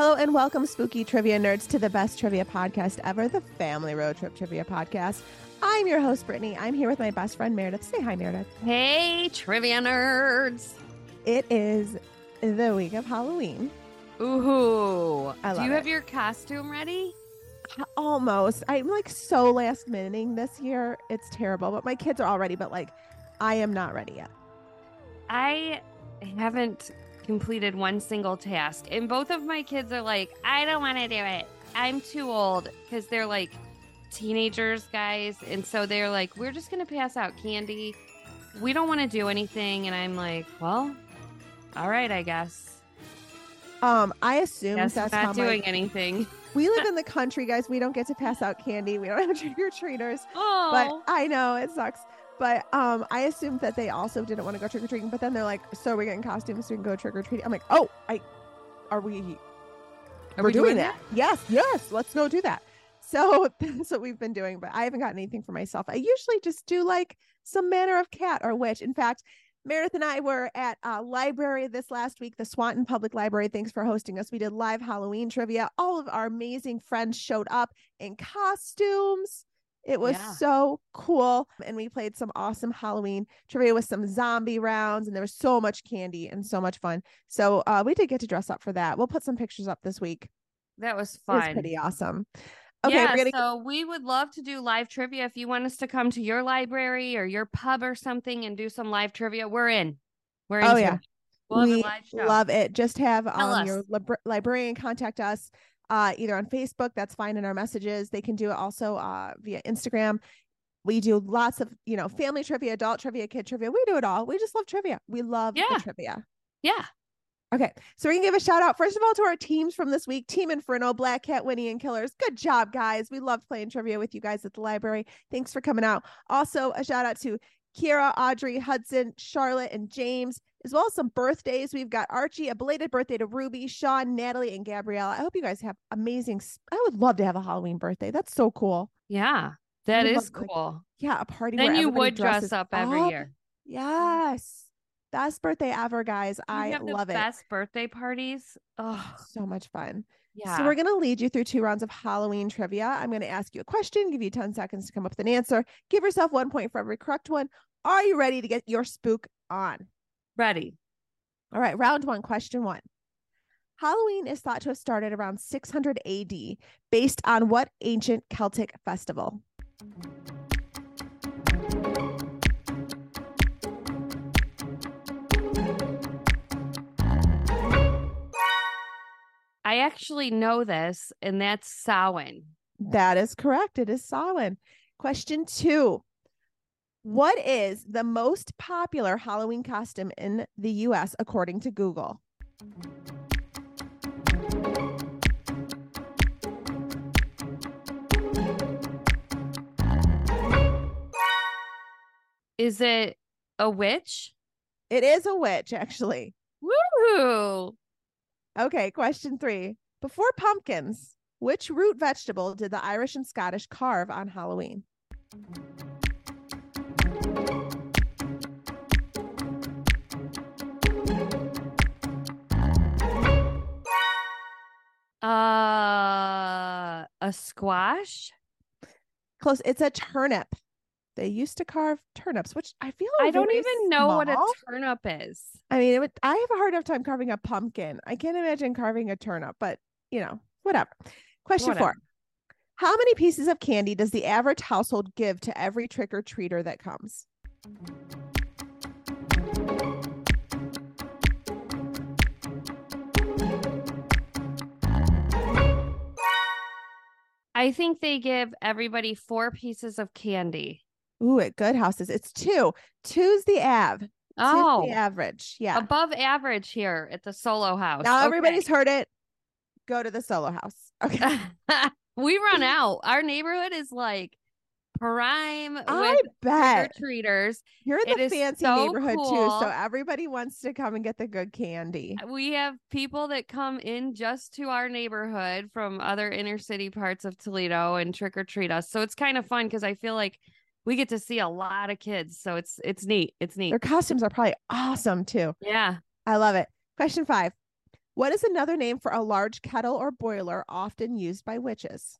Hello and welcome, spooky trivia nerds, to the best trivia podcast ever, the Family Road Trip Trivia Podcast. I'm your host, Brittany. I'm here with my best friend, Meredith. Say hi, Meredith. Hey, trivia nerds. It is the week of Halloween. Ooh. I Do you have your costume ready? Almost. I'm like so last minuting this year. It's terrible, but my kids are all ready, but like I am not ready yet. I haven't completed one single task, and both of my kids are like, I don't want to do it. I'm too old because they're like teenagers, guys. And so they're like, we're just going to pass out candy. We don't want to do anything. And I'm like, well, all right, I guess. Um, I assume Guess that's not my- doing anything. we live in the country, guys. We don't get to pass out candy. We don't have trick or treaters. Oh, But I know it sucks. But um, I assumed that they also didn't want to go trick or treating. But then they're like, "So we're getting costumes so we can go trick or treating." I'm like, "Oh, I are we? are we're we doing, that. Yes, yes. Let's go do that." So that's what we've been doing. But I haven't gotten anything for myself. I usually just do like some manner of cat or witch. In fact, Meredith and I were at a library this last week, the Swanton Public Library. Thanks for hosting us. We did live Halloween trivia. All of our amazing friends showed up in costumes. It was Yeah. so cool. And we played some awesome Halloween trivia with some zombie rounds, and there was so much candy and so much fun. So uh, we did get to dress up for that. We'll put some pictures up this week. That was It was fun. pretty awesome. Okay, yeah, we're gonna so we would love to do live trivia. If you want us to come to your library or your pub or something and do some live trivia, we're in. We're in. Oh, yeah. we'll we a live show. love it. Just have Tell um, your libra- librarian contact us uh, either on Facebook. That's fine in our messages. They can do it also uh, via Instagram. We do lots of you know family trivia, adult trivia, kid trivia. We do it all. We just love trivia. We love Yeah. the trivia. yeah. Okay, so we can give a shout out first of all to our teams from this week: Team Inferno, Black Cat, Winnie, and Killers. Good job, guys. We loved playing trivia with you guys at the library. Thanks for coming out. Also, a shout out to Kiera, Audrey, Hudson, Charlotte, and James, as well as some birthdays. We've got Archie, a belated birthday to Ruby, Sean, Natalie, and Gabriella. I hope you guys have amazing. I would love to have a Halloween birthday. That's so cool. Yeah. That is love, like, cool. Yeah, a party. Then where you would dress up every year. Yes, best birthday ever, guys. We I love it. best birthday parties. Oh, So much fun. Yeah. So we're going to lead you through two rounds of Halloween trivia. I'm going to ask you a question, give you 10 seconds to come up with an answer. Give yourself one point for every correct one. Are you ready to get your spook on? ready. All right, round one, question one. Halloween is thought to have started around 600 AD, based on what ancient Celtic festival? I actually know this, and that's Samhain. That is correct. It is Samhain. Question two. What is the most popular Halloween costume in the US according to Google? Is it a witch? It is a witch, actually. Woohoo! Okay, question three. Before pumpkins, which root vegetable did the Irish and Scottish carve on Halloween? Uh, a squash? Close. It's a turnip. They used to carve turnips, which I feel I don't even know what a turnip is. I mean, it would, I have a hard enough time carving a pumpkin. I can't imagine carving a turnip, but you know, whatever. Question four. How many pieces of candy does the average household give to every trick or treater that comes? I think they give everybody four pieces of candy. Ooh, at good houses, it's two. Two's the av. Oh, the average. Yeah. above average here at the solo house. now Okay. everybody's heard it. Go to the solo house. Okay. we run out. Our neighborhood is like prime I with bet treaters. you're in the fancy so neighborhood too, so everybody wants to come and get the good candy. Uh, we have people that come in just to our neighborhood from other inner city parts of Toledo and trick or treat us. So it's kind of fun because I feel like we get to see a lot of kids. So it's it's neat. It's neat. Their costumes are probably awesome too. Yeah. I love it. Question five. What is another name for a large kettle or boiler often used by witches?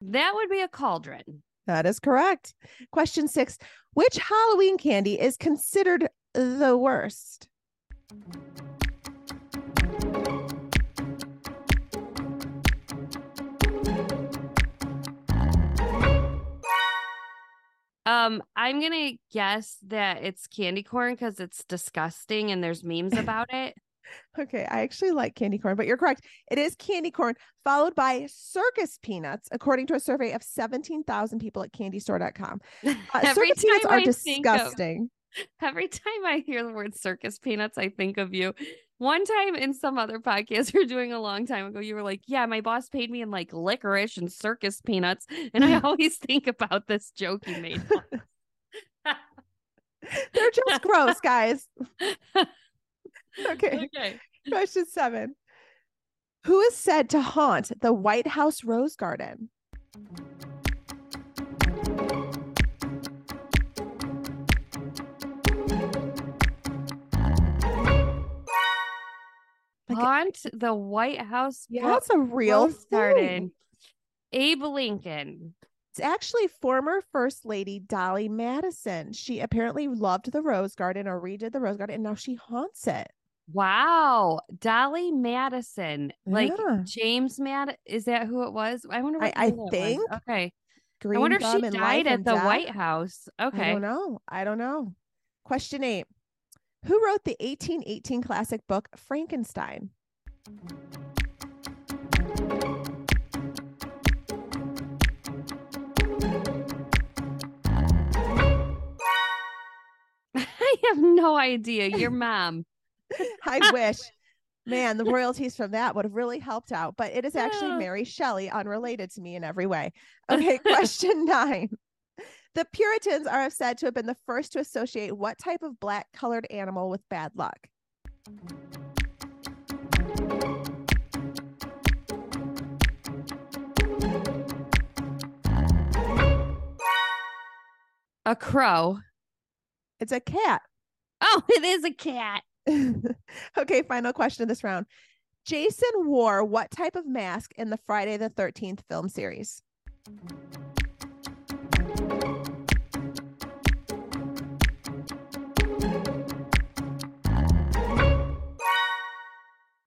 That would be a cauldron. That is correct. Question six. Which Halloween candy is considered the worst? Um, I'm gonna guess that it's candy corn because it's disgusting and there's memes about it. Okay, I actually like candy corn, but you're correct. It is candy corn, followed by circus peanuts, according to a survey of 17,000 people at candystore.com. Uh, circus peanuts time are I think of- disgusting. Every time I hear the word circus peanuts, I think of you. One time in some other podcast we are doing a long time ago, you were like, Yeah, my boss paid me in like licorice and circus peanuts. And I always think about this joke you made. They're just gross, guys. Okay, okay. question seven. Who is said to haunt the White House Rose Garden? Haunt the White House. Yeah, that's a real thing. Abe Lincoln. It's actually former First Lady Dolley Madison. She apparently loved the Rose Garden or redid the Rose Garden, and now she haunts it. Wow. Dolley Madison. Like Yeah. James Mad is that who it was? I wonder I- what I that was. think Okay. Green I wonder if she died at the Death? White House. Okay. I don't know. I don't know. Question eight. Who wrote the 1818 classic book Frankenstein? I have no idea. Your mom. I wish. Man, the royalties from that would have really helped out, but it is actually Mary Shelley, unrelated to me in every way. Okay, question nine. The Puritans are said to have been the first to associate what type of black colored animal with bad luck? A crow. It's a cat. Oh, it is a cat. okay, final question of this round. Jason wore what type of mask in the Friday the 13th film series?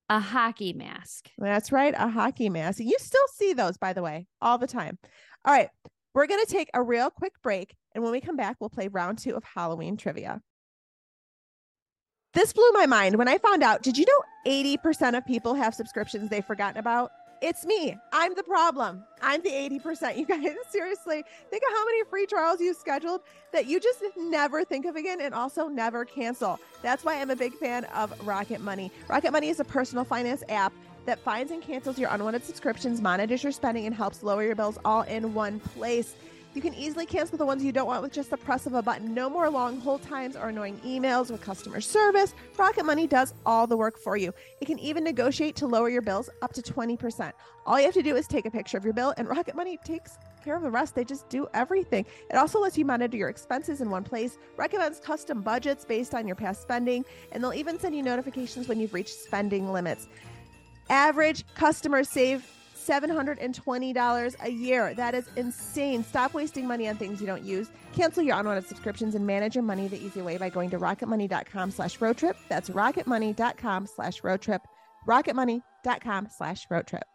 A hockey mask. That's right, a hockey mask. You still see those, by the way, all the time. All right, we're going to take a real quick break. And when we come back, we'll play round two of Halloween trivia. This blew my mind when I found out. Did you know 80% of people have subscriptions they've forgotten about? It's me. I'm the problem. I'm the 80%. You guys, seriously, think of how many free trials you've scheduled that you just never think of again and also never cancel. That's why I'm a big fan of Rocket Money. Rocket Money is a personal finance app that finds and cancels your unwanted subscriptions, monitors your spending, and helps lower your bills all in one place. You can easily cancel the ones you don't want with just the press of a button. No more long hold times or annoying emails with customer service. Rocket Money does all the work for you. It can even negotiate to lower your bills up to 20%. All you have to do is take a picture of your bill, and Rocket Money takes care of the rest. They just do everything. It also lets you monitor your expenses in one place, recommends custom budgets based on your past spending, and they'll even send you notifications when you've reached spending limits. Average customers save $720 a year. That is insane. Stop wasting money on things you don't use. Cancel your unwanted subscriptions and manage your money the easy way by going to rocketmoney.com slash road trip. That's rocketmoney.com slash road trip. Rocketmoney.com slash road trip.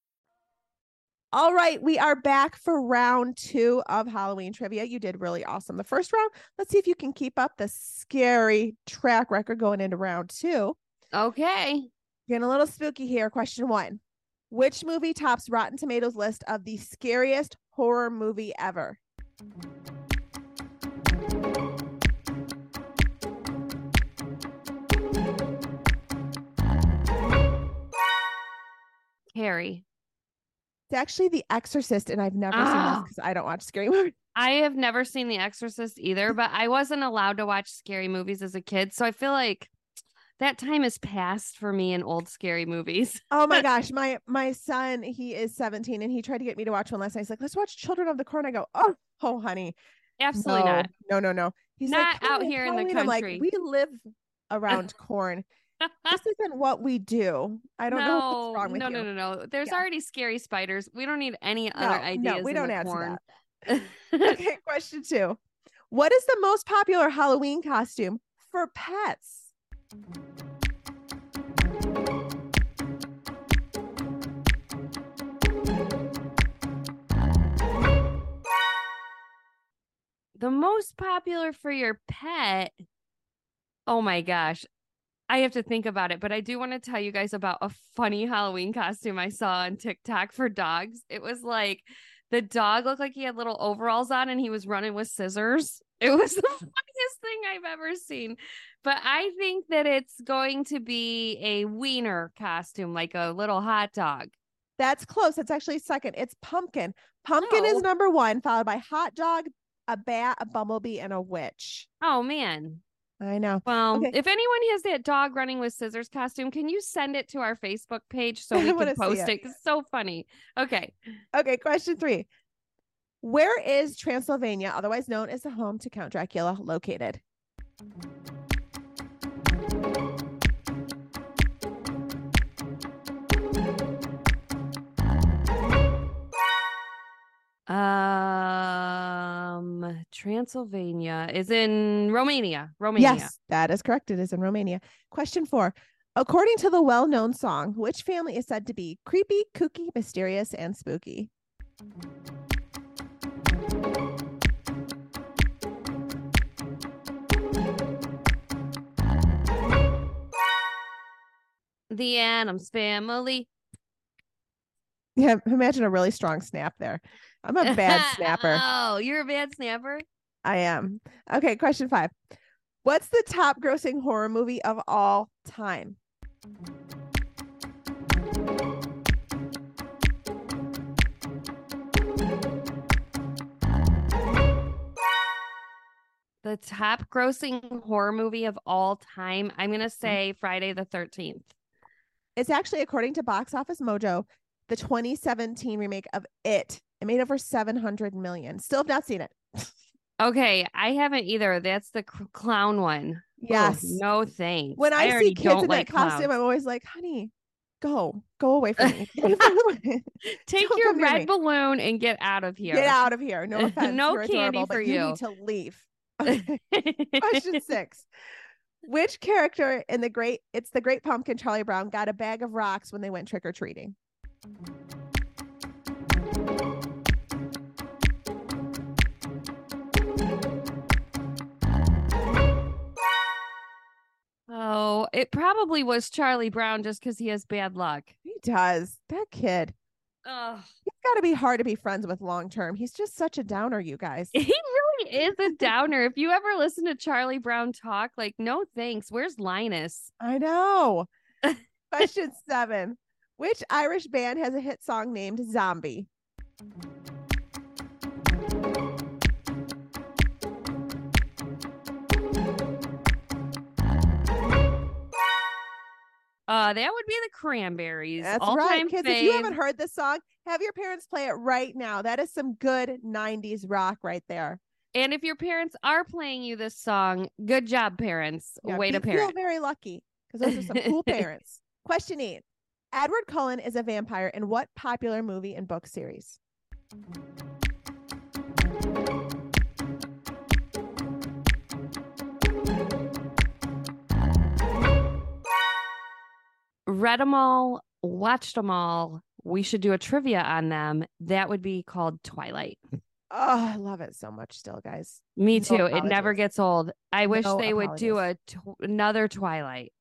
All right, we are back for round two of Halloween trivia. You did really awesome the first round. Let's see if you can keep up the scary track record going into round two. Okay. Getting a little spooky here. Question one Which movie tops Rotten Tomatoes list of the scariest horror movie ever? Carrie. It's actually The Exorcist, and I've never seen this Ah. because I don't watch scary movies. I have never seen The Exorcist either, but I wasn't allowed to watch scary movies as a kid. So I feel like that time has passed for me in old scary movies. Oh my gosh, my my son, he is 17 and he tried to get me to watch one last night. He's like, let's watch Children of the Corn. I go, oh, oh, honey. Absolutely no, not. No, no, no. He's Not like, out here in the Halloween." I'm like, we live around corn. This isn't what we do. I don't know no, what's wrong with no, you. no, no, no. There's Yeah. already scary spiders. We don't need any No, other ideas. no, we don't add corn. to that. okay, question two. What is the most popular Halloween costume for pets? The most popular for your pet. Oh my gosh. I have to think about it, but I do want to tell you guys about a funny Halloween costume I saw on TikTok for dogs. It was like the dog looked like he had little overalls on and he was running with scissors. It was the funniest thing I've ever seen. But I think that it's going to be a wiener costume, like a little hot dog. That's close. It's actually second. It's pumpkin. Pumpkin Oh. is number one, followed by hot dog, a bat, a bumblebee, and a witch. Oh man. I know. Well, Okay. if anyone has that dog running with scissors costume, can you send it to our Facebook page so we can post it. it? It's so funny. Okay. Okay, question three. Where is Transylvania, otherwise known as the home to Count Dracula, located? Um, Transylvania is in Romania. Romania. Yes, that is correct. It is in Romania. Question four. According to the well known song, which family is said to be creepy, kooky, mysterious, and spooky? The Addams family. Yeah, imagine a really strong snap there. I'm a bad snapper. oh, you're a bad snapper? I am. Okay, question five. What's the top grossing horror movie of all time? The top grossing horror movie of all time. I'm going to say Friday the 13th. It's actually, according to Box Office Mojo, the 2017 remake of It. It made over 700 million. Still have not seen it. Okay. I haven't either. That's the clown one. Oh, Yes. no thanks. when I, already see kids in like that costume, clowns. I'm always like, honey, go, go away from me. Take Don't your red balloon and get out of here. Get out of here. No offense. No you're candy adorable, for you. you. need to leave. Question six. Which character in the great it's the great pumpkin Charlie Brown got a bag of rocks when they went trick it probably was Charlie Brown just because he has bad luck. He does. That kid. Oh, He's got to be hard to be friends with long term. He's just such a downer, you guys. He really is a downer. if you ever listen to Charlie Brown talk, like, no thanks. Where's Linus? I know. Question seven Which Irish band has a hit song named Zombie? Uh, that would be the Cranberries. That's all right, kids. If you haven't heard this song, have your parents play it right now. That is some good 90s rock right there. And if your parents are playing you this song, good job, parents. Yeah, Way to feel very lucky because those are some cool parents. Question eight Edward Cullen is a vampire in what popular movie and book series? Read them all, watched them all. We should do a trivia on them. That would be called Twilight. Oh, I love it so much still, guys. Me No too. it never gets old. I wish No they would do a tw- another Twilight.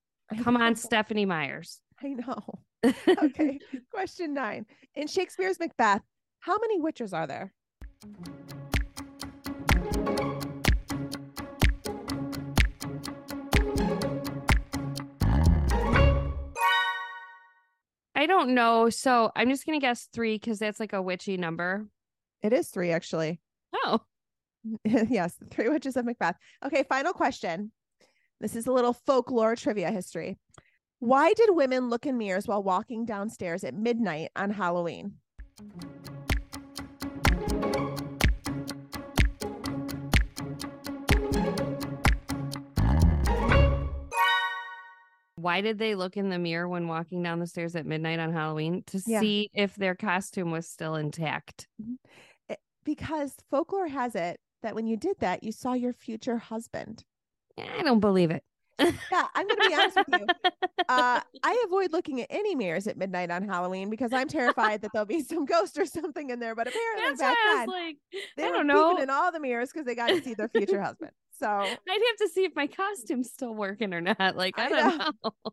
Come on. Stephenie Meyers. I know. Okay. Question nine. In Shakespeare's Macbeth, how many witches are there? I don't know. So I'm just gonna guess three because that's like a witchy number. It is three, actually. Oh, yes, the three witches of Macbeth. Okay, final question. This is a little folklore trivia history. Why did women look in mirrors while walking downstairs at midnight on Halloween? Why did they look in the mirror when walking down the stairs at midnight on Halloween to Yeah. see if their costume was still intact? Because folklore has it that when you did that, you saw your future husband. I don't believe it. Yeah, I'm going to be honest with you. Uh, I avoid looking at any mirrors at midnight on Halloween because I'm terrified that there'll be some ghost or something in there. But apparently, That's back then, like, they I were don't know. in all the mirrors because they got to see their future husband. So I'd have to see if my costume's still working or not. Like, I, I don't know. know.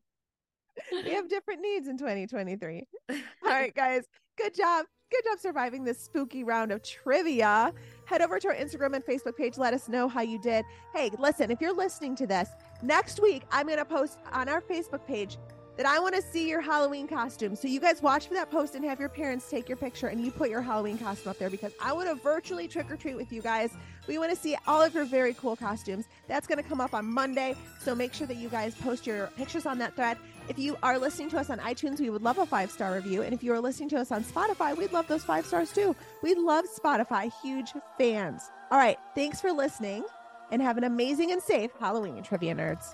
we have different needs in 2023. All right, guys. Good job. Good job surviving this spooky round of trivia. Head over to our Instagram and Facebook page. Let us know how you did. Hey, listen, if you're listening to this, next week I'm going to post on our Facebook page that I want to see your Halloween costume. So you guys watch for that post and have your parents take your picture and you put your Halloween costume up there because I want to virtually trick or treat with you guys. We want to see all of your very cool costumes. That's going to come up on Monday. So make sure that you guys post your pictures on that thread. If you are listening to us on iTunes, we would love a five star review. And if you are listening to us on Spotify, we'd love those five stars too. We love Spotify, huge fans. All right. Thanks for listening and have an amazing and safe Halloween, Trivia Nerds.